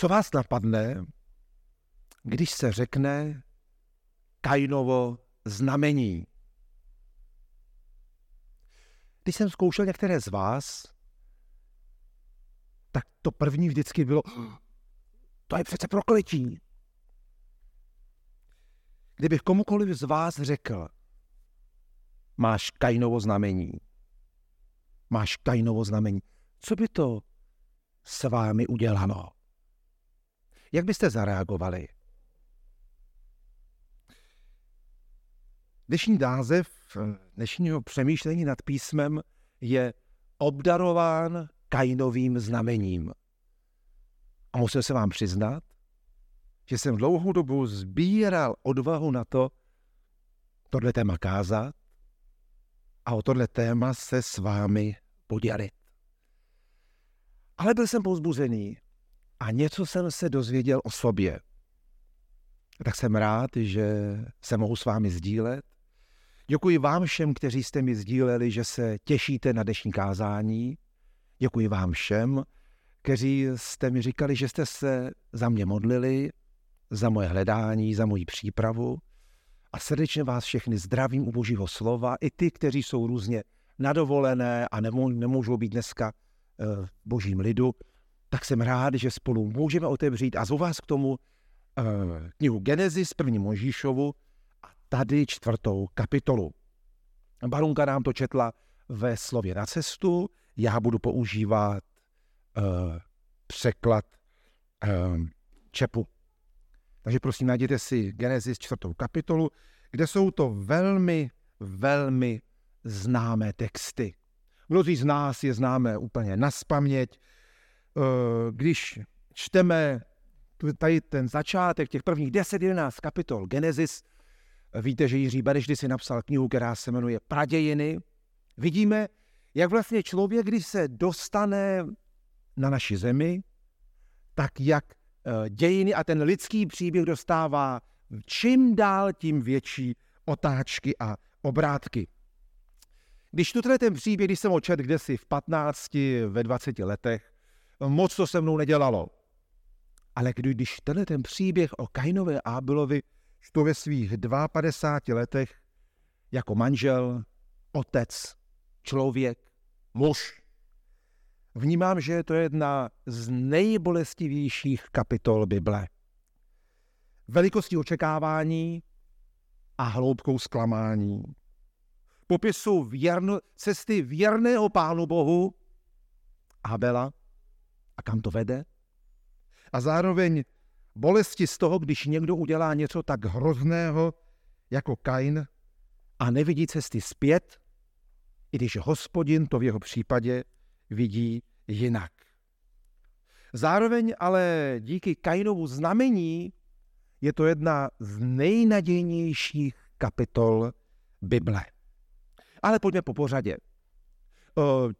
Co vás napadne, když se řekne Kainovo znamení? Když jsem zkoušel některé z vás, tak to první vždycky bylo, to je přece prokletí. Kdybych komukoliv z vás řekl, máš Kainovo znamení, máš Kainovo znamení, co by to s vámi udělalo? Jak byste zareagovali? Dnešní název dnešního přemýšlení nad písmem je obdarován Kainovým znamením. A musím se vám přiznat, že jsem dlouhou dobu sbíral odvahu na to, tohle téma kázat a o tohle téma se s vámi podělit. Ale byl jsem pouzbuzený a něco jsem se dozvěděl o sobě. Tak jsem rád, že se mohu s vámi sdílet. Děkuji vám všem, kteří jste mi sdíleli, že se těšíte na dnešní kázání. Děkuji vám všem, kteří jste mi říkali, že jste se za mě modlili, za moje hledání, za moji přípravu. A srdečně vás všechny zdravím u Božího slova, i ty, kteří jsou různě nadovolené a nemůžou být dneska eh, v božím lidu, tak jsem rád, že spolu můžeme otevřít a zvu vás k tomu eh, knihu Genesis, první Možíšovu a tady čtvrtou kapitolu. Barunka nám to četla ve slově na cestu, já budu používat uh, překlad uh, Čepu. Takže prosím, najděte si Genesis čtvrtou kapitolu, kde jsou to velmi, velmi známé texty. Mnozí z nás je známe úplně naspaměť. Eh, když čteme tady ten začátek těch prvních 10-11 kapitol Genesis, víte, že Jiří Benešdy si napsal knihu, která se jmenuje Pradějiny. Vidíme, jak vlastně člověk, když se dostane na naši zemi, tak jak eh, dějiny a ten lidský příběh dostává čím dál tím větší otáčky a obrátky. Když tu ten příběh, když jsem ho četl kdesi v 15, ve 20 letech, moc to se mnou nedělalo. Ale když tenhle ten příběh o Kainovi a Abelovi čtu ve svých 52 letech jako manžel, otec, člověk, muž, vnímám, že je to jedna z nejbolestivějších kapitol Bible. Velikostí očekávání a hloubkou zklamání popisu věrno, cesty věrného Pánu Bohu Abela a kam to vede. A zároveň bolesti z toho, když někdo udělá něco tak hrozného jako Kain a nevidí cesty zpět, i když hospodin to v jeho případě vidí jinak. Zároveň ale díky Kainovu znamení je to jedna z nejnadějnějších kapitol Bible. Ale pojďme po pořadě.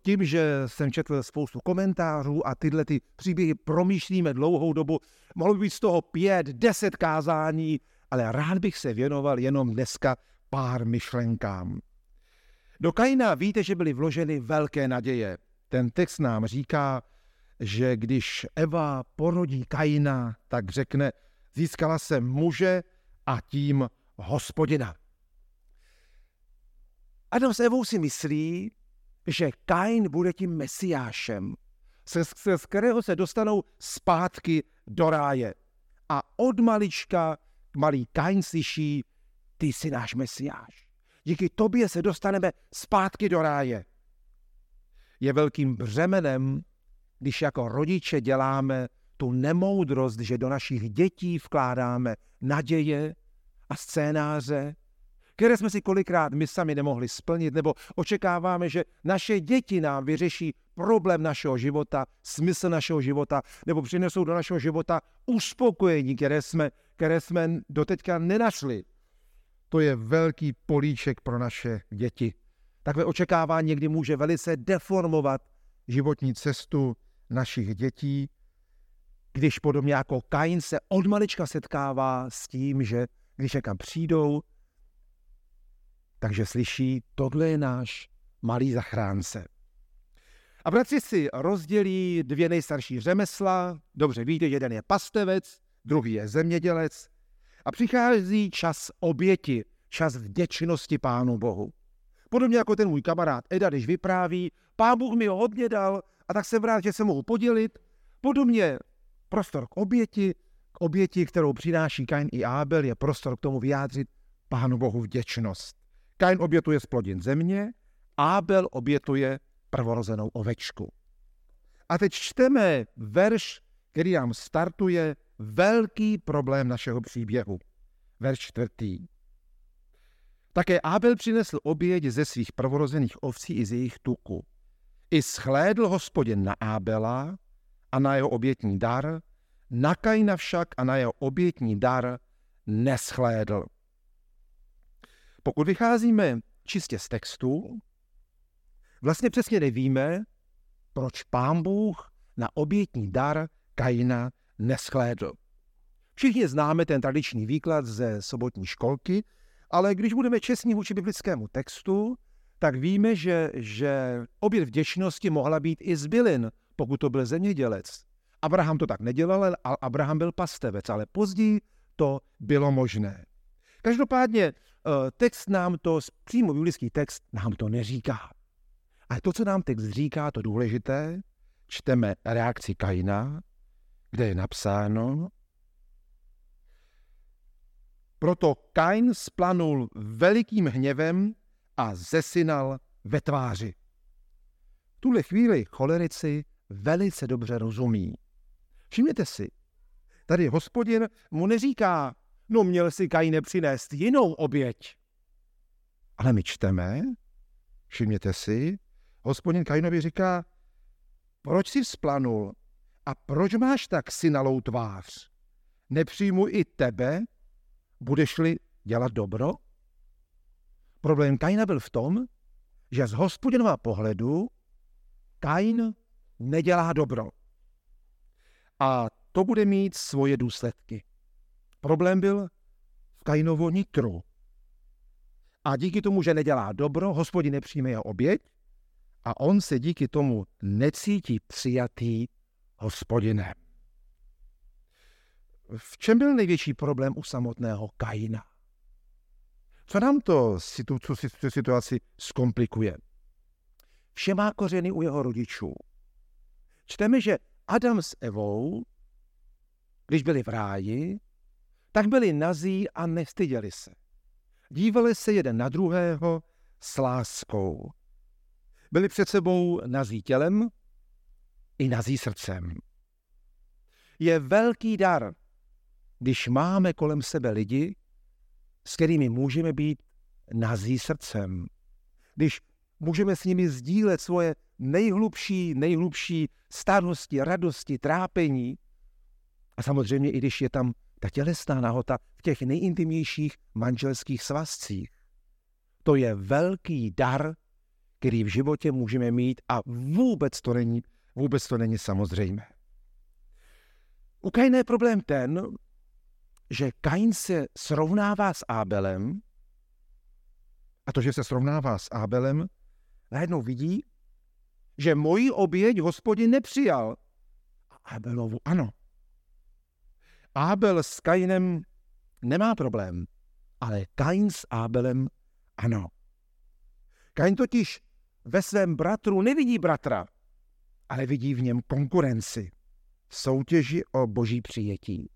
Tím, že jsem četl spoustu komentářů a tyhle ty příběhy promýšlíme dlouhou dobu, mohlo by být z toho pět, deset kázání, ale rád bych se věnoval jenom dneska pár myšlenkám. Do Kaina víte, že byly vloženy velké naděje. Ten text nám říká, že když Eva porodí Kaina, tak řekne, získala jsem muže a tím hospodina. Adam s Evou si myslí, že Kain bude tím mesiášem, se, z kterého se dostanou zpátky do ráje. A od malička malý Kain slyší, ty jsi náš mesiáš. Díky tobě se dostaneme zpátky do ráje. Je velkým břemenem, když jako rodiče děláme tu nemoudrost, že do našich dětí vkládáme naděje a scénáře, které jsme si kolikrát my sami nemohli splnit, nebo očekáváme, že naše děti nám vyřeší problém našeho života, smysl našeho života, nebo přinesou do našeho života uspokojení, které jsme, které jsme doteďka nenašli. To je velký políček pro naše děti. Takové očekávání někdy může velice deformovat životní cestu našich dětí, když podobně jako Kain se od malička setkává s tím, že když někam přijdou, takže slyší, tohle je náš malý zachránce. A bratři si rozdělí dvě nejstarší řemesla. Dobře víte, jeden je pastevec, druhý je zemědělec. A přichází čas oběti, čas vděčnosti Pánu Bohu. Podobně jako ten můj kamarád Eda, když vypráví, Pán Bůh mi ho hodně dal a tak jsem rád, že se mohu podělit. Podobně prostor k oběti, k oběti, kterou přináší Kain i Ábel, je prostor k tomu vyjádřit Pánu Bohu vděčnost. Kain obětuje z plodin země, Ábel obětuje prvorozenou ovečku. A teď čteme verš, který nám startuje velký problém našeho příběhu. Verš čtvrtý. Také Ábel přinesl oběť ze svých prvorozených ovcí i z jejich tuku. I schlédl hospodin na Ábela a na jeho obětní dar, na Kaina však a na jeho obětní dar neschlédl. Pokud vycházíme čistě z textu, vlastně přesně nevíme, proč pán Bůh na obětní dar Kaina neschlédl. Všichni známe ten tradiční výklad ze sobotní školky, ale když budeme čestní vůči biblickému textu, tak víme, že, že oběd vděčnosti mohla být i z bylin, pokud to byl zemědělec. Abraham to tak nedělal, ale Abraham byl pastevec, ale později to bylo možné. Každopádně text nám to, přímo biblický text nám to neříká. Ale to, co nám text říká, to důležité, čteme reakci Kaina, kde je napsáno, proto Kain splanul velikým hněvem a zesinal ve tváři. V tuhle chvíli cholerici velice dobře rozumí. Všimněte si, tady hospodin mu neříká, no měl si Kaine přinést jinou oběť. Ale my čteme, všimněte si, hospodin Kainovi říká, proč jsi vzplanul a proč máš tak synalou tvář? Nepřijmu i tebe, budeš-li dělat dobro? Problém Kaina byl v tom, že z hospodinova pohledu Kain nedělá dobro. A to bude mít svoje důsledky. Problém byl v Kainovo nitru. A díky tomu, že nedělá dobro, hospodin nepřijme jeho oběť a on se díky tomu necítí přijatý hospodinem. V čem byl největší problém u samotného Kaina? Co nám to tu situaci zkomplikuje? Vše má kořeny u jeho rodičů. Čteme, že Adam s Evou, když byli v ráji, tak byli nazí a nestyděli se. Dívali se jeden na druhého s láskou. Byli před sebou nazí tělem i nazí srdcem. Je velký dar, když máme kolem sebe lidi, s kterými můžeme být nazí srdcem. Když můžeme s nimi sdílet svoje nejhlubší, nejhlubší starosti, radosti, trápení. A samozřejmě i když je tam ta tělesná nahota v těch nejintimnějších manželských svazcích. To je velký dar, který v životě můžeme mít a vůbec to není, vůbec to není samozřejmé. U Kaina je problém ten, že Kain se srovnává s Ábelem a to, že se srovnává s Ábelem, najednou vidí, že moji oběť hospodin nepřijal. A Ábelovu ano. Ábel s Kainem nemá problém, ale Kain s Ábelem ano. Kain totiž ve svém bratru nevidí bratra, ale vidí v něm konkurenci, soutěži o boží přijetí.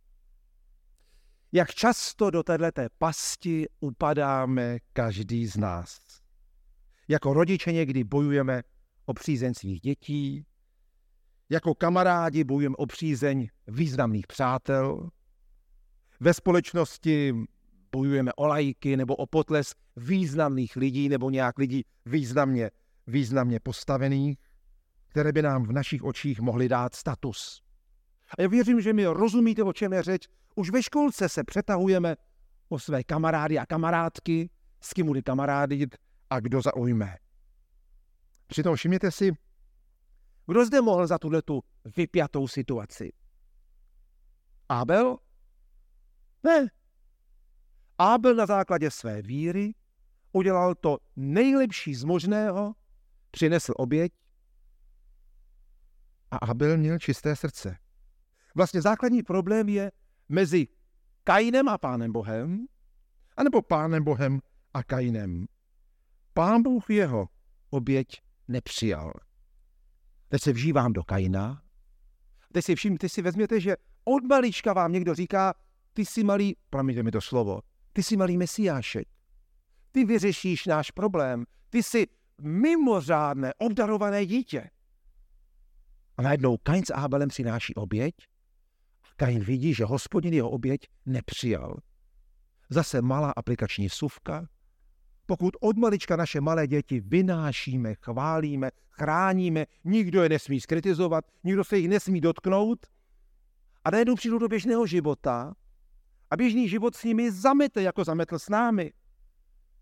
Jak často do této pasti upadáme každý z nás. Jako rodiče někdy bojujeme o přízeň svých dětí, jako kamarádi bojujeme o přízeň významných přátel, ve společnosti bojujeme o lajky nebo o potles významných lidí nebo nějak lidí významně, významně postavených, které by nám v našich očích mohly dát status. A já věřím, že mi rozumíte, o čem je řeč. Už ve školce se přetahujeme o své kamarády a kamarádky, s kým bude kamarádit a kdo zaujme. Přitom všimněte si, kdo zde mohl za tuhle tu vypjatou situaci? Abel? Ne. Abel na základě své víry udělal to nejlepší z možného, přinesl oběť a Abel měl čisté srdce. Vlastně základní problém je mezi Kainem a Pánem Bohem, anebo Pánem Bohem a Kainem. Pán Bůh jeho oběť nepřijal. Teď se vžívám do Kaina. Teď si všim, ty si vezměte, že od malička vám někdo říká, ty jsi malý, promiňte mi to slovo, ty jsi malý mesiášek. Ty vyřešíš náš problém. Ty jsi mimořádné, obdarované dítě. A najednou Kain s Abelem přináší oběť. A Kain vidí, že hospodin jeho oběť nepřijal. Zase malá aplikační suvka. Pokud od malička naše malé děti vynášíme, chválíme, chráníme, nikdo je nesmí skritizovat, nikdo se jich nesmí dotknout, a najednou přijdu do běžného života a běžný život s nimi zamete, jako zametl s námi.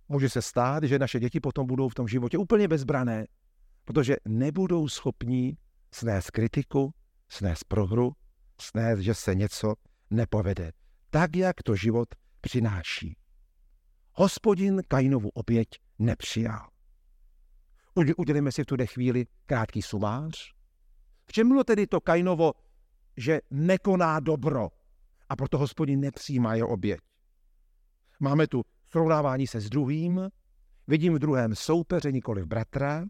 Může se stát, že naše děti potom budou v tom životě úplně bezbrané, protože nebudou schopní snést kritiku, snést prohru, snést, že se něco nepovede, tak, jak to život přináší. Hospodin Kainovu oběť nepřijal. Udělíme si v tuhle chvíli krátký sumář. V čem bylo tedy to Kainovo, že nekoná dobro a proto hospodin nepřijímá jeho oběť? Máme tu srovnávání se s druhým, vidím v druhém soupeře, nikoli bratra.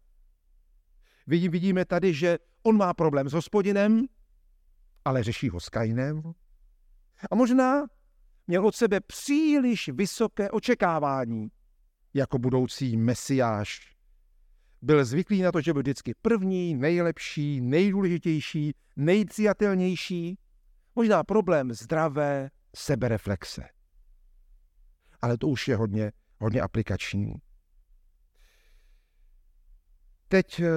Vidím, vidíme tady, že on má problém s hospodinem, ale řeší ho s Kainem. A možná měl od sebe příliš vysoké očekávání jako budoucí mesiáš. Byl zvyklý na to, že byl vždycky první, nejlepší, nejdůležitější, nejpřijatelnější. Možná problém zdravé sebereflexe ale to už je hodně, hodně aplikační. Teď eh,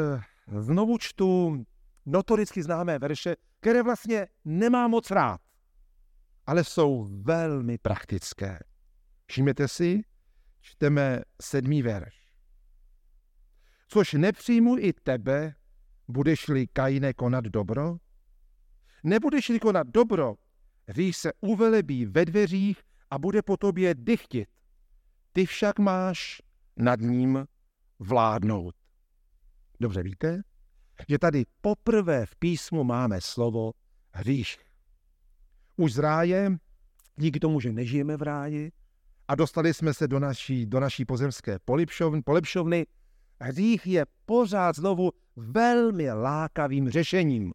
znovu čtu notoricky známé verše, které vlastně nemám moc rád, ale jsou velmi praktické. Všimněte si, čteme sedmý verš. Což nepřijmu i tebe, budeš-li Kajne konat dobro? Nebudeš-li konat dobro, hřích se uvelebí ve dveřích a bude po tobě dychtit. Ty však máš nad ním vládnout. Dobře víte, že tady poprvé v písmu máme slovo hřích. Už z ráje, díky tomu, že nežijeme v ráji a dostali jsme se do naší, do naší pozemské polepšovny, polepšovny, hřích je pořád znovu velmi lákavým řešením.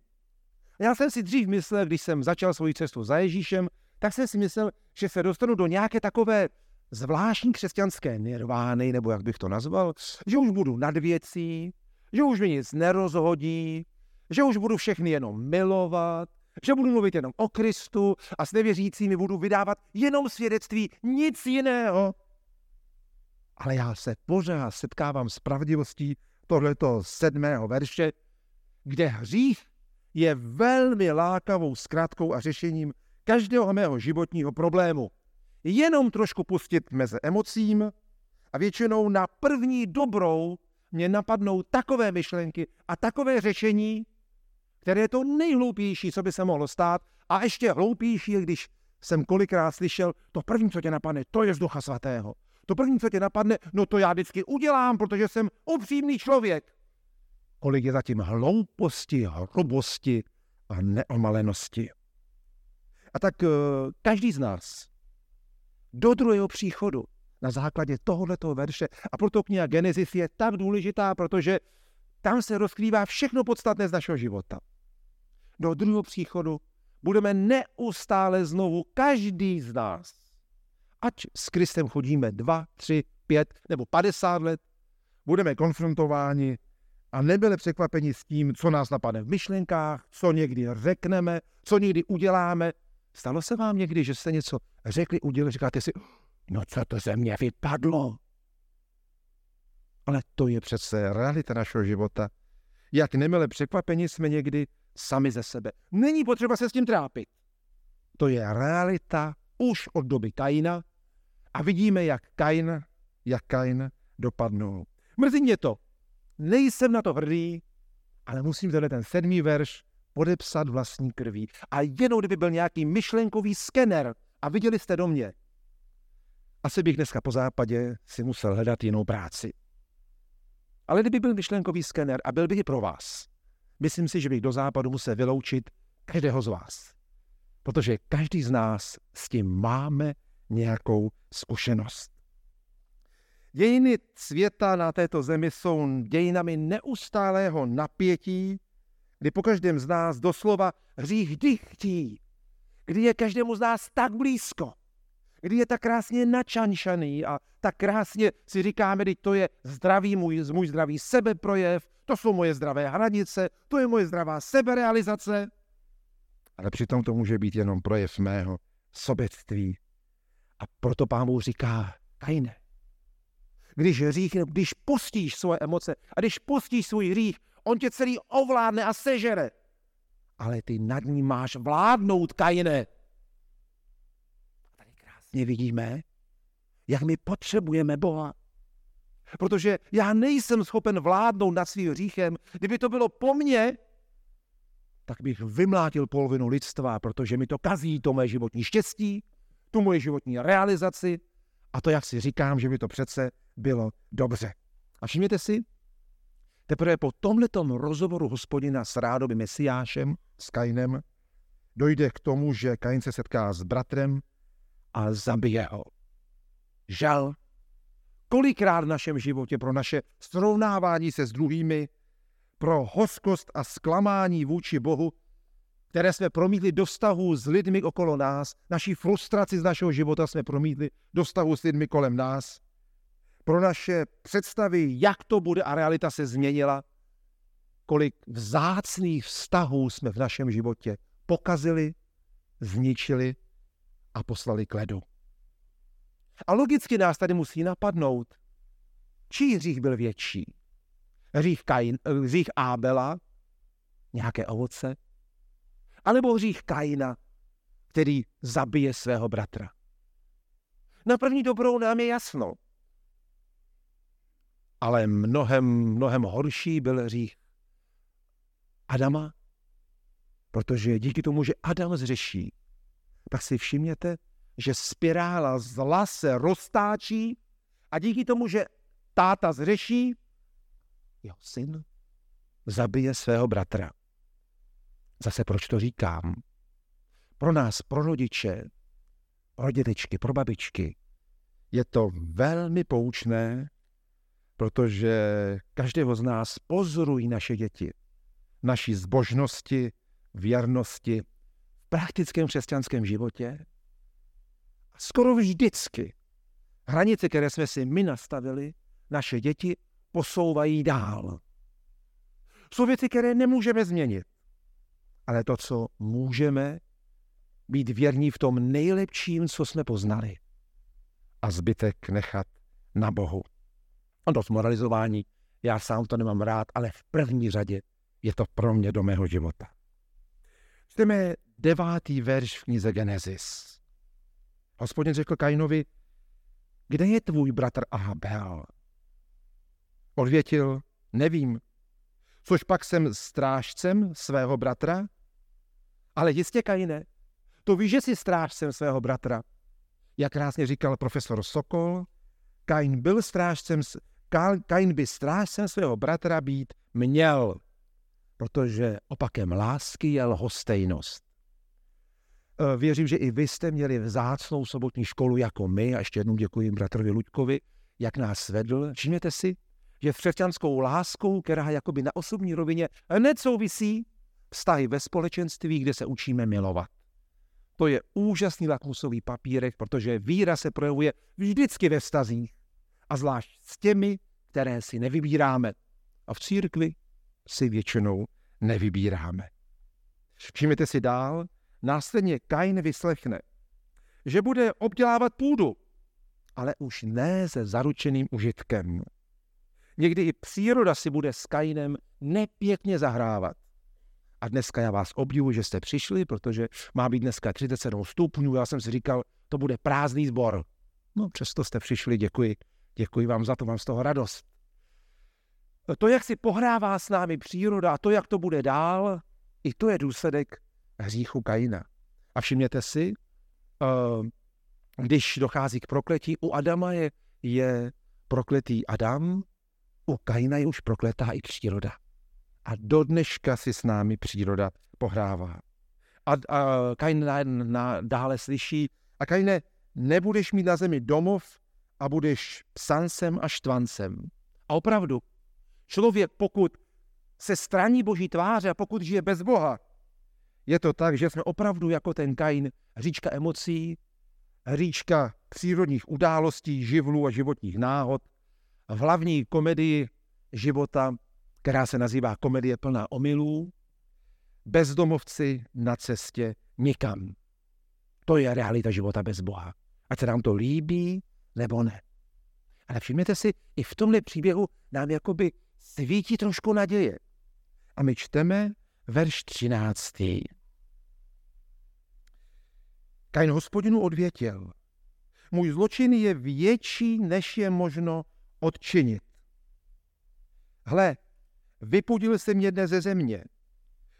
Já jsem si dřív myslel, když jsem začal svoji cestu za Ježíšem, tak jsem si myslel, že se dostanu do nějaké takové zvláštní křesťanské nirvány, nebo jak bych to nazval, že už budu nad věcí, že už mi nic nerozhodí, že už budu všechny jenom milovat, že budu mluvit jenom o Kristu a s nevěřícími budu vydávat jenom svědectví, nic jiného. Ale já se pořád setkávám s pravdivostí tohleto sedmého verše, kde hřích je velmi lákavou zkrátkou a řešením každého mého životního problému. Jenom trošku pustit meze emocím a většinou na první dobrou mě napadnou takové myšlenky a takové řešení, které je to nejhloupější, co by se mohlo stát a ještě hloupější když jsem kolikrát slyšel, to první, co tě napadne, to je z ducha svatého. To první, co tě napadne, no to já vždycky udělám, protože jsem upřímný člověk. Kolik je zatím hlouposti, hrubosti a neomalenosti. A tak eh, každý z nás do druhého příchodu na základě tohoto verše a proto kniha Genesis je tak důležitá, protože tam se rozkrývá všechno podstatné z našeho života. Do druhého příchodu budeme neustále znovu, každý z nás, ať s Kristem chodíme dva, tři, pět nebo padesát let, budeme konfrontováni a nebyli překvapeni s tím, co nás napadne v myšlenkách, co někdy řekneme, co někdy uděláme, Stalo se vám někdy, že jste něco řekli, udělali, říkáte si, no co to ze mě vypadlo? Ale to je přece realita našeho života. Jak nemile překvapení jsme někdy sami ze sebe. Není potřeba se s tím trápit. To je realita už od doby Kaina a vidíme, jak Kain, jak Kain dopadnul. Mrzí mě to. Nejsem na to hrdý, ale musím tenhle ten sedmý verš podepsat vlastní krví. A jenom kdyby byl nějaký myšlenkový skener a viděli jste do mě, asi bych dneska po západě si musel hledat jinou práci. Ale kdyby byl myšlenkový skener a byl by i pro vás, myslím si, že bych do západu musel vyloučit každého z vás. Protože každý z nás s tím máme nějakou zkušenost. Dějiny světa na této zemi jsou dějinami neustálého napětí, kdy po každém z nás doslova hřích dychtí, kdy je každému z nás tak blízko, kdy je tak krásně načanšaný a tak krásně si říkáme, že to je zdravý můj, můj zdravý sebeprojev, to jsou moje zdravé hranice, to je moje zdravá seberealizace. Ale přitom to může být jenom projev mého sobectví. A proto pán Bůh říká, tajné. Když hřích, když pustíš svoje emoce a když pustíš svůj hřích, on tě celý ovládne a sežere. Ale ty nad ním máš vládnout, Kajine. Tady krásně vidíme, jak my potřebujeme Boha. Protože já nejsem schopen vládnout nad svým hříchem. Kdyby to bylo po mně, tak bych vymlátil polovinu lidstva, protože mi to kazí to moje životní štěstí, tu moje životní realizaci a to, jak si říkám, že by to přece bylo dobře. A všimněte si, teprve po tomhletom rozhovoru hospodina s rádovým mesiášem, s Kainem, dojde k tomu, že Kain se setká s bratrem a zabije ho. Žal, kolikrát v našem životě pro naše srovnávání se s druhými, pro hořkost a zklamání vůči Bohu, které jsme promítli do vztahu s lidmi okolo nás, naší frustraci z našeho života jsme promítli do vztahu s lidmi kolem nás, pro naše představy, jak to bude a realita se změnila, kolik vzácných vztahů jsme v našem životě pokazili, zničili a poslali k ledu. A logicky nás tady musí napadnout, čí hřích byl větší. Hřích, Kain, hřích Ábela, nějaké ovoce, anebo hřích Kaina, který zabije svého bratra. Na první dobrou nám je jasno. Ale mnohem, mnohem horší byl hřích Adama, protože díky tomu, že Adam zřeší, tak si všimněte, že spirála zla se roztáčí a díky tomu, že táta zřeší, jeho syn zabije svého bratra. Zase proč to říkám? Pro nás, pro rodiče, pro dědečky, pro babičky, je to velmi poučné, protože každého z nás pozorují naše děti, naší zbožnosti, věrnosti v praktickém křesťanském životě. Skoro vždycky hranice, které jsme si my nastavili, naše děti posouvají dál. Jsou věci, které nemůžeme změnit ale to, co můžeme, být věrní v tom nejlepším, co jsme poznali. A zbytek nechat na Bohu. A to moralizování, já sám to nemám rád, ale v první řadě je to pro mě do mého života. Čteme devátý verš v knize Genesis. Hospodin řekl Kainovi, kde je tvůj bratr Abel? Odvětil, nevím. Což pak jsem strážcem svého bratra? Ale jistě, Kaine, to víš, že jsi strážcem svého bratra. Jak krásně říkal profesor Sokol, Kain byl strážcem, Kain by strážcem svého bratra být měl, protože opakem lásky je lhostejnost. E, věřím, že i vy jste měli vzácnou sobotní školu jako my a ještě jednou děkuji bratrovi Luďkovi, jak nás vedl. Všimněte si, že křesťanskou láskou, která jakoby na osobní rovině hned souvisí vztahy ve společenství, kde se učíme milovat. To je úžasný lakmusový papírek, protože víra se projevuje vždycky ve vztazích a zvlášť s těmi, které si nevybíráme. A v církvi si většinou nevybíráme. Všimněte si dál, následně Kain vyslechne, že bude obdělávat půdu, ale už ne se zaručeným užitkem. Někdy i příroda si bude s Kainem nepěkně zahrávat. A dneska já vás obdivuji, že jste přišli, protože má být dneska 37 stupňů. Já jsem si říkal, to bude prázdný sbor. No přesto jste přišli, děkuji. Děkuji vám za to, mám z toho radost. To, jak si pohrává s námi příroda a to, jak to bude dál, i to je důsledek hříchu Kaina. A všimněte si, eh, když dochází k prokletí, u Adama je, je prokletý Adam, u Kaina je už prokletá i příroda. A do dneška si s námi příroda pohrává. A, a Kain na, na, dále slyší, a Kaine, nebudeš mít na zemi domov a budeš psancem a štvancem. A opravdu, člověk, pokud se straní boží tváře a pokud žije bez Boha, je to tak, že jsme opravdu jako ten Kain říčka emocí, říčka přírodních událostí, živlů a životních náhod, v hlavní komedii života, která se nazývá komedie plná omylů, bezdomovci na cestě nikam. To je realita života bez Boha. Ať se nám to líbí, nebo ne. Ale všimněte si, i v tomhle příběhu nám jakoby svítí trošku naděje. A my čteme verš 13. Kain hospodinu odvětil. Můj zločin je větší, než je možno odčinit. Hle, vypudil jsem mě dnes ze země.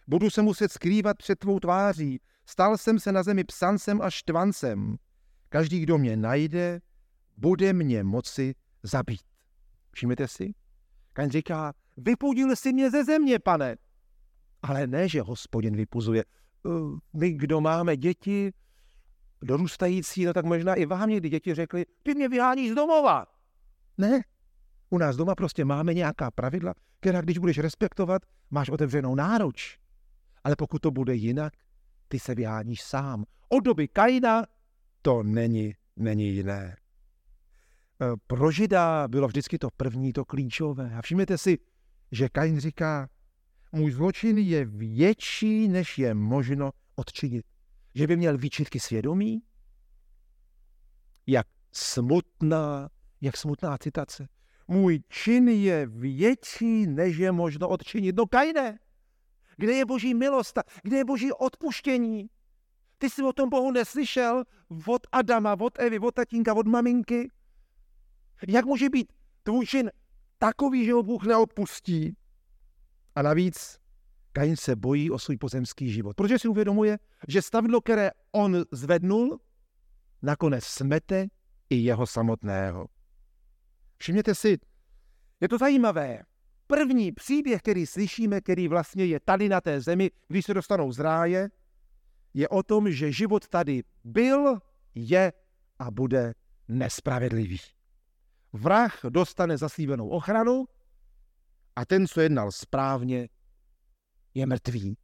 Budu se muset skrývat před tvou tváří. Stal jsem se na zemi psancem a štvancem. Každý, kdo mě najde, bude mě moci zabít. Všimněte si? Kain říká, vypudil si mě ze země, pane. Ale ne, že hospodin vypuzuje. My, kdo máme děti, dorůstající, no tak možná i vám někdy děti řekli, ty mě vyháníš z domova. Ne, u nás doma prostě máme nějaká pravidla, která když budeš respektovat, máš otevřenou náruč. Ale pokud to bude jinak, ty se vyháníš sám. Od doby Kaina to není, není jiné. E, pro Žida bylo vždycky to první, to klíčové. A všimněte si, že Kain říká, můj zločin je větší, než je možno odčinit. Že by měl výčitky svědomí? Jak smutná, jak smutná citace. Můj čin je větší, než je možno odčinit. No Kajne, kde je boží milost, kde je boží odpuštění? Ty jsi o tom Bohu neslyšel od Adama, od Evy, od tatínka, od maminky? Jak může být tvůj čin takový, že ho Bůh neodpustí? A navíc Kain se bojí o svůj pozemský život, protože si uvědomuje, že stavidlo, které on zvednul, nakonec smete i jeho samotného. Všimněte si, je to zajímavé. První příběh, který slyšíme, který vlastně je tady na té zemi, když se dostanou z ráje, je o tom, že život tady byl, je a bude nespravedlivý. Vrah dostane zaslíbenou ochranu a ten, co jednal správně, je mrtvý.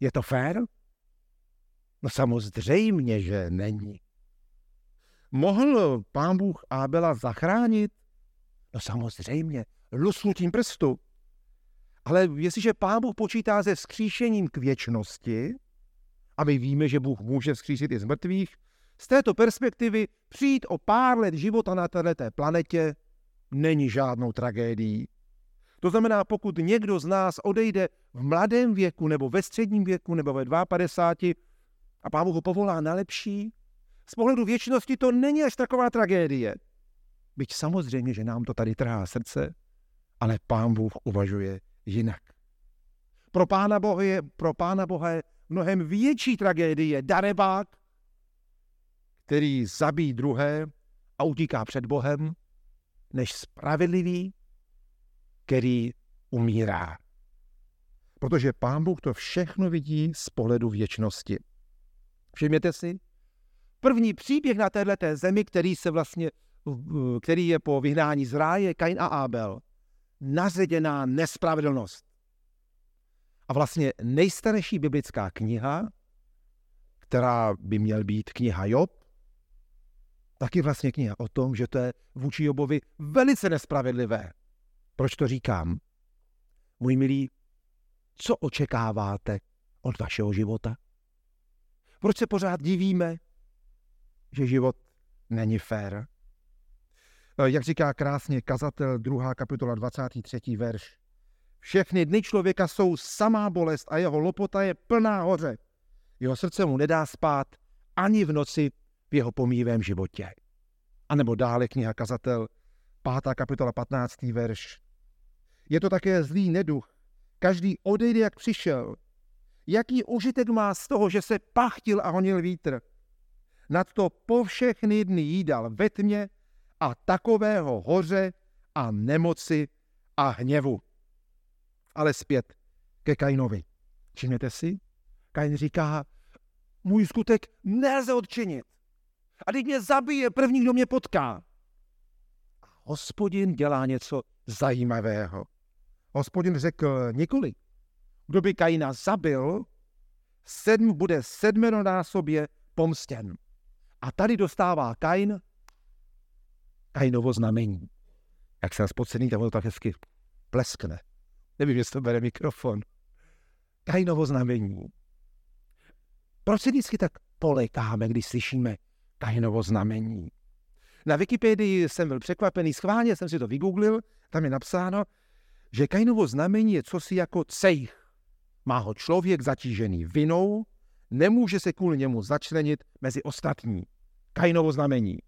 Je to fér? No samozřejmě, že není. Mohl pán Bůh Ábela zachránit? No samozřejmě, lusknutím prstu. Ale jestliže pán Bůh počítá se skříšením k věčnosti, a my víme, že Bůh může vzkřísit i z mrtvých, z této perspektivy přijít o pár let života na této planetě není žádnou tragédií. To znamená, pokud někdo z nás odejde v mladém věku, nebo ve středním věku, nebo ve 52 a pán Bůh ho povolá na lepší, z pohledu věčnosti to není až taková tragédie. Byť samozřejmě, že nám to tady trhá srdce, ale pán Bůh uvažuje jinak. Pro pána Boha je, pro pána Boha je mnohem větší tragédie darebák, který zabíjí druhé a utíká před Bohem, než spravedlivý, který umírá. Protože pán Bůh to všechno vidí z pohledu věčnosti. Všimněte si, první příběh na této zemi, který se vlastně, který je po vyhnání z ráje, Kain a Abel, naředěná nespravedlnost. A vlastně nejstarší biblická kniha, která by měl být kniha Job, taky vlastně kniha o tom, že to je vůči Jobovi velice nespravedlivé. Proč to říkám? Můj milí, co očekáváte od vašeho života? Proč se pořád divíme, že život není fér? Eh, jak říká krásně kazatel 2. kapitola 23. verš. Všechny dny člověka jsou samá bolest a jeho lopota je plná hoře. Jeho srdce mu nedá spát ani v noci v jeho pomývém životě. A nebo dále kniha kazatel 5. kapitola 15. verš. Je to také zlý neduch. Každý odejde, jak přišel. Jaký užitek má z toho, že se pachtil a honil vítr? Nad to po všechny dny jídal ve tmě a takového hoře a nemoci a hněvu. Ale zpět ke Kainovi. Všimněte si? Kain říká, můj skutek nelze odčinit. A teď mě zabije první, kdo mě potká. Hospodin dělá něco zajímavého. Hospodin řekl nikoli. Kdo by Kaina zabil, sedm bude sedmenonásobě pomstěn. A tady dostává Kain Kainovo znamení. Jak jsem spocený, tam to tak hezky pleskne. Nevím, jestli to bere mikrofon. Kainovo znamení. Proč si vždycky tak polekáme, když slyšíme Kainovo znamení? Na Wikipedii jsem byl překvapený, schválně jsem si to vygooglil, tam je napsáno, že Kainovo znamení je cosi jako cejch. Má ho člověk zatížený vinou, nemůže se kvůli němu začlenit mezi ostatní. Kainovo znamení.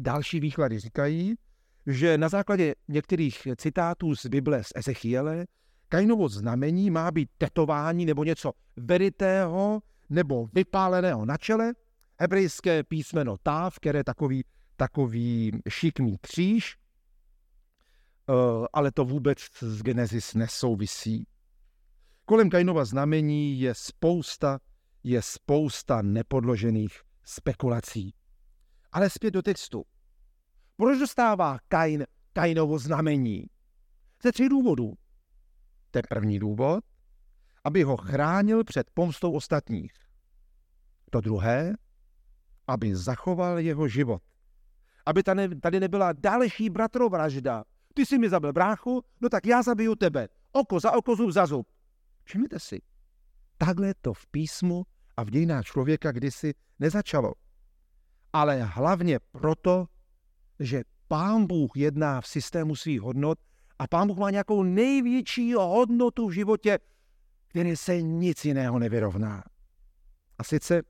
Další výklady říkají, že na základě některých citátů z Bible z Ezechiele Kainovo znamení má být tetování nebo něco veritého nebo vypáleného na čele, hebrejské písmeno táv, které takový, takový šikmý kříž, eh, ale to vůbec z Genesis nesouvisí. Kolem Kainova znamení je spousta, je spousta nepodložených spekulací. Ale zpět do textu. Proč dostává Kain Kainovo znamení? Ze tří důvodů. Ten první důvod, aby ho chránil před pomstou ostatních. To druhé, aby zachoval jeho život. Aby tady nebyla další bratrovražda. Ty jsi mi zabil bráchu, no tak já zabiju tebe. Oko za oko, zub za zub. Všimněte si, takhle to v písmu a v dějinách člověka kdysi nezačalo. Ale hlavně proto, že pán Bůh jedná v systému svých hodnot a pán Bůh má nějakou největší hodnotu v životě, které se nic jiného nevyrovná. A sice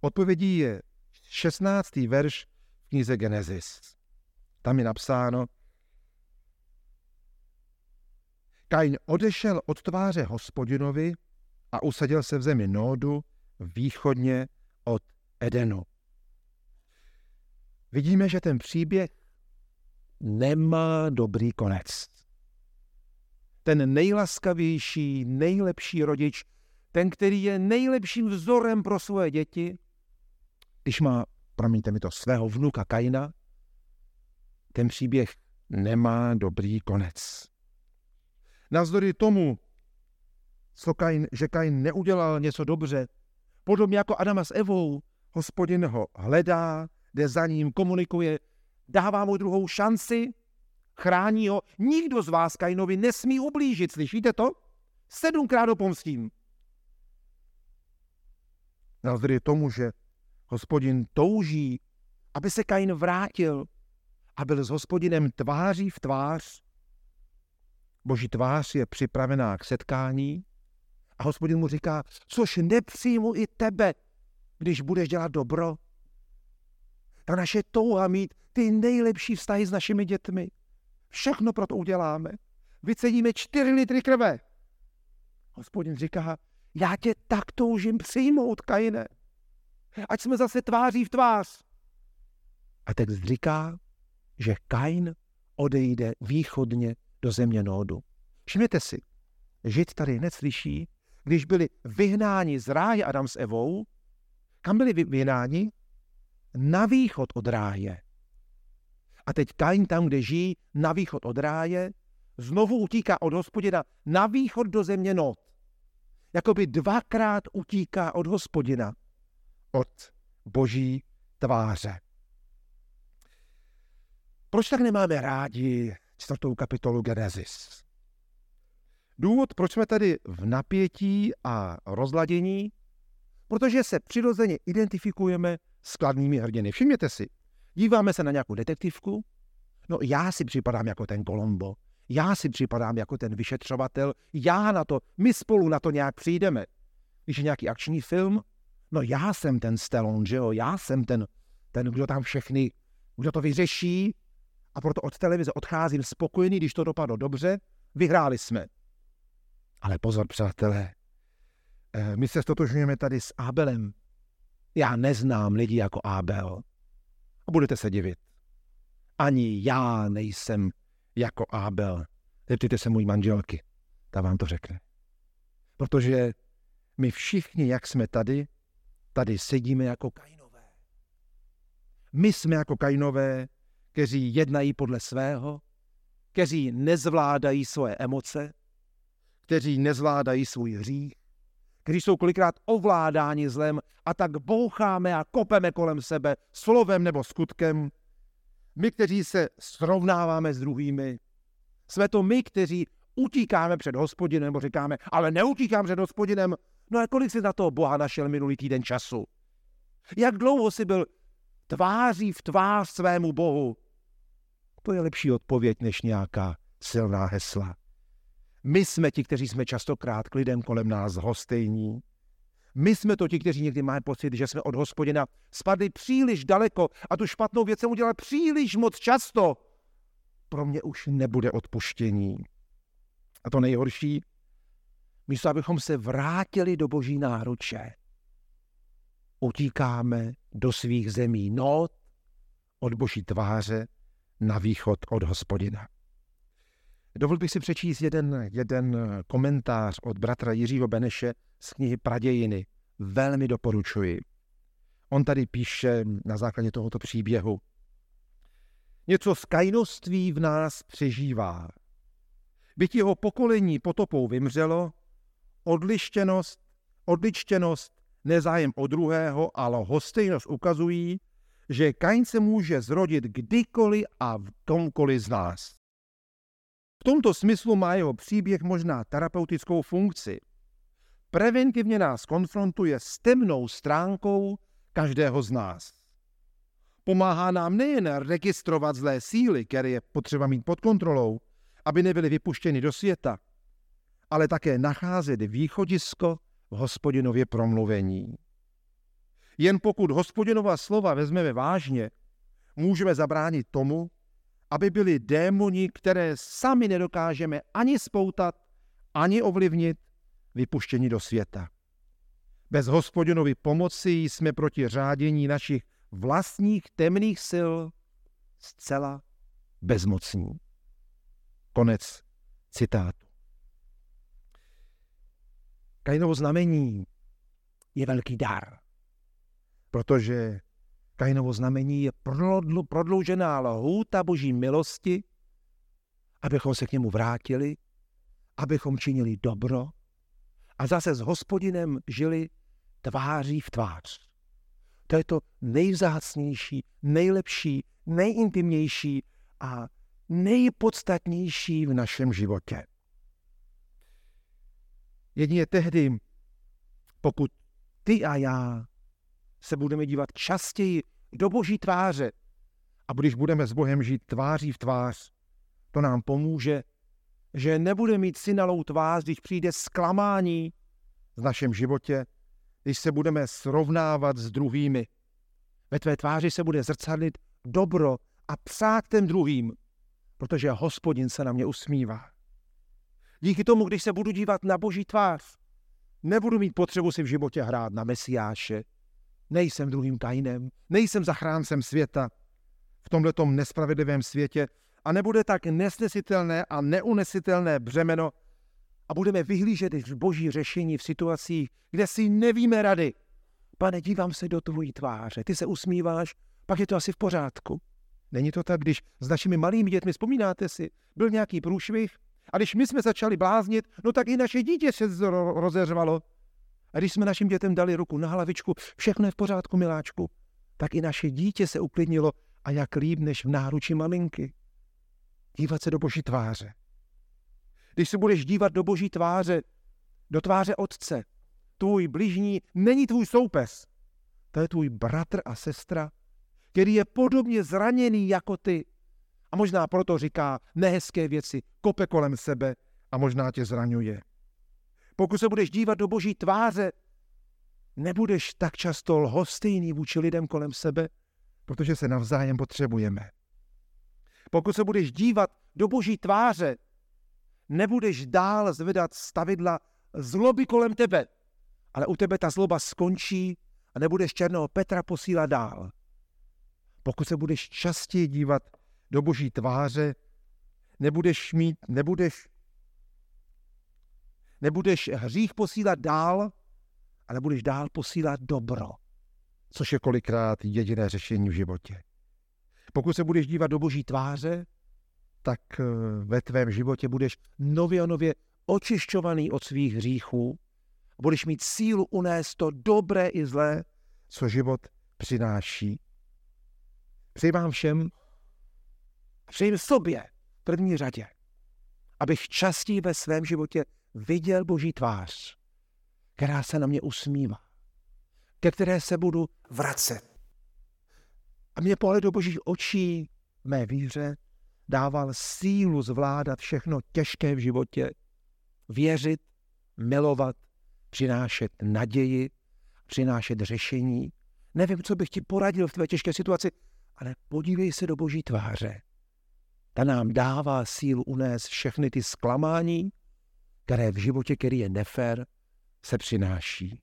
odpovědí je 16. verš knize Genesis. Tam je napsáno, Kain odešel od tváře hospodinovi a usadil se v zemi Nódu východně od Edenu. Vidíme, že ten příběh nemá dobrý konec. Ten nejlaskavější, nejlepší rodič, ten, který je nejlepším vzorem pro svoje děti, když má, promiňte mi to, svého vnuka Kaina, ten příběh nemá dobrý konec. Navzdory tomu, co Kain, že Kain neudělal něco dobře, podobně jako Adama s Evou, hospodin ho hledá, jde za ním, komunikuje, dává mu druhou šanci, chrání ho. Nikdo z vás Kainovi nesmí ublížit, slyšíte to? Sedmkrát ho pomstím. Navzdory tomu, že hospodin touží, aby se Kain vrátil a byl s hospodinem tváří v tvář, Boží tvář je připravená k setkání a hospodin mu říká, což nepřijmu i tebe, když budeš dělat dobro. Ta naše touha mít ty nejlepší vztahy s našimi dětmi. Všechno pro to uděláme. Vycedíme čtyři litry krve. Hospodin říká, já tě tak toužím přijmout, Kaine. Ať jsme zase tváří v tvář. A text říká, že Kain odejde východně do země Nódu. Všimněte si, žid tady neslyší, když byli vyhnáni z ráje Adam s Evou, kam byli vyhnáni? Na východ od ráje. A teď Kain tam, kde žijí, na východ od ráje, znovu utíká od hospodina na východ do země Nód. Jakoby dvakrát utíká od hospodina, od boží tváře. Proč tak nemáme rádi čtvrtou kapitolu Genesis. Důvod, proč jsme tady v napětí a rozladění, protože se přirozeně identifikujeme s kladnými hrdiny. Všimněte si, díváme se na nějakou detektivku, no já si připadám jako ten Kolombo, já si připadám jako ten vyšetřovatel, já na to, my spolu na to nějak přijdeme. Když je nějaký akční film, no já jsem ten Stallone, že jo, já jsem ten, ten, kdo tam všechny, kdo to vyřeší, a proto od televize odcházím spokojený, když to dopadlo dobře, vyhráli jsme. Ale pozor, přátelé, eh, my se stotožňujeme tady s Abelem. Já neznám lidi jako Abel. A budete se divit. Ani já nejsem jako Abel. Zeptejte se můj manželky, ta vám to řekne. Protože my všichni, jak jsme tady, tady sedíme jako Kainové. My jsme jako Kainové, kteří jednají podle svého, kteří nezvládají svoje emoce, kteří nezvládají svůj hřích, kteří jsou kolikrát ovládáni zlem a tak boucháme a kopeme kolem sebe slovem nebo skutkem. My, kteří se srovnáváme s druhými, jsme to my, kteří utíkáme před hospodinem, nebo říkáme, ale neutíkám před hospodinem. No a kolik jsi na toho Boha našel minulý týden času? Jak dlouho jsi byl tváří v tvář svému Bohu? To je lepší odpověď než nějaká silná hesla. My jsme ti, kteří jsme častokrát k lidem kolem nás hostejní. My jsme to ti, kteří někdy mají pocit, že jsme od hospodina spadli příliš daleko a tu špatnou věc jsem udělal příliš moc často. Pro mě už nebude odpuštění. A to nejhorší, místo abychom se vrátili do boží náruče, utíkáme do svých zemí not od boží tváře na východ od hospodina. Dovol bych si přečíst jeden, jeden komentář od bratra Jiřího Beneše z knihy Pradějiny. Velmi doporučuji. On tady píše na základě tohoto příběhu. Něco z kajnoství v nás přežívá. Byť jeho pokolení potopou vymřelo, odlištěnost, odličtěnost, nezájem o druhého, ale hostejnost ukazují, že Kain se může zrodit kdykoliv a v komkoliv z nás. V tomto smyslu má jeho příběh možná terapeutickou funkci. Preventivně nás konfrontuje s temnou stránkou každého z nás. Pomáhá nám nejen registrovat zlé síly, které je potřeba mít pod kontrolou, aby nebyly vypuštěny do světa, ale také nacházet východisko v hospodinově promluvení. Jen pokud hospodinova slova vezmeme vážně, můžeme zabránit tomu, aby byli démoni, které sami nedokážeme ani spoutat, ani ovlivnit, vypuštěni do světa. Bez hospodinovy pomoci jsme proti řádění našich vlastních temných sil zcela bezmocní. Konec citátu. Kainovo znamení je velký dar, protože Kainovo znamení je prodloužená lhůta boží milosti, abychom se k němu vrátili, abychom činili dobro a zase s hospodinem žili tváří v tvář. To je to nejvzácnější, nejlepší, nejintimnější a nejpodstatnější v našem životě. Jedině tehdy, pokud ty a já se budeme dívat častěji do boží tváře a když budeme s Bohem žít tváří v tvář, to nám pomůže, že nebude mít synalou tvář, když přijde zklamání v našem životě, když se budeme srovnávat s druhými. Ve tvé tváři se bude zrcadlit dobro a přát těm druhým, protože hospodin se na mě usmívá. Díky tomu, když se budu dívat na boží tvář, nebudu mít potřebu si v životě hrát na mesiáše, nejsem druhým Kainem, nejsem zachráncem světa v tomto nespravedlivém světě a nebude tak nesnesitelné a neunesitelné břemeno a budeme vyhlížet v boží řešení v situacích, kde si nevíme rady. Pane, dívám se do tvojí tváře, ty se usmíváš, pak je to asi v pořádku. Není to tak, když s našimi malými dětmi, vzpomínáte si, byl nějaký průšvih a když my jsme začali bláznit, no tak i naše dítě se rozeřvalo. A když jsme našim dětem dali ruku na hlavičku, všechno je v pořádku, miláčku, tak i naše dítě se uklidnilo a jak líp než v náruči maminky. Dívat se do boží tváře. Když se budeš dívat do boží tváře, do tváře otce, tvůj bližní není tvůj soupes. To je tvůj bratr a sestra, který je podobně zraněný jako ty. A možná proto říká nehezké věci, kope kolem sebe a možná tě zraňuje. Pokud se budeš dívat do boží tváře, nebudeš tak často lhostejný vůči lidem kolem sebe, protože se navzájem potřebujeme. Pokud se budeš dívat do boží tváře, nebudeš dál zvedat stavidla zloby kolem tebe, ale u tebe ta zloba skončí a nebudeš černého Petra posílat dál. Pokud se budeš častěji dívat do boží tváře, nebudeš mít, nebudeš Nebudeš hřích posílat dál, ale budeš dál posílat dobro, což je kolikrát jediné řešení v životě. Pokud se budeš dívat do boží tváře, tak eh, ve tvém životě budeš nově a nově očišťovaný od svých hříchů budeš mít sílu unést to dobré i zlé, co život přináší. Přeji vám všem, přeji sobě v první řadě, abych častěji ve svém životě viděl Boží tvář, která se na mě usmívá, ke které se budu vracet. A mě pohled do Božích očí, mé víře, dával sílu zvládat všechno těžké v životě, věřit, milovat, přinášet naději, přinášet řešení. Nevím, co bych ti poradil v tvé těžké situaci, ale podívej se do boží tváře. Ta nám dává sílu unést všechny ty zklamání, které v životě, který je nefér, se přináší.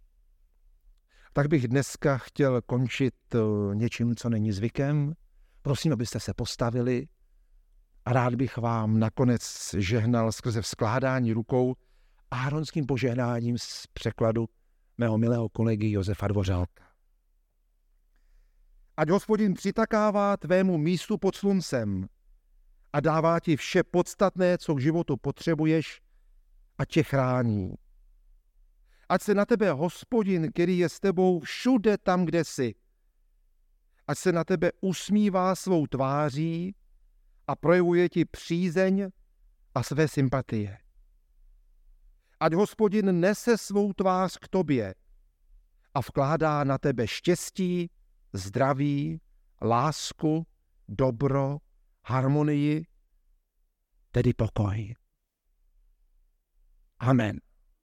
Tak bych dneska chtěl končit eh, něčím, co není zvykem. Prosím, abyste se postavili a rád bych vám nakonec žehnal skrze vzkládání rukou áronským požehnáním z překladu mého milého kolegy Josefa Dvořálka. Ať hospodin přitakává tvému místu pod sluncem a dává ti vše podstatné, co k životu potřebuješ a tě chrání. Ať se na tebe hospodin, který je s tebou všude tam, kde jsi, ať se na tebe usmívá svou tváří a projevuje ti přízeň a své sympatie. Ať hospodin nese svou tvář k tobě a vkládá na tebe štěstí, zdraví, lásku, dobro, harmonii, tedy pokoj. Amen.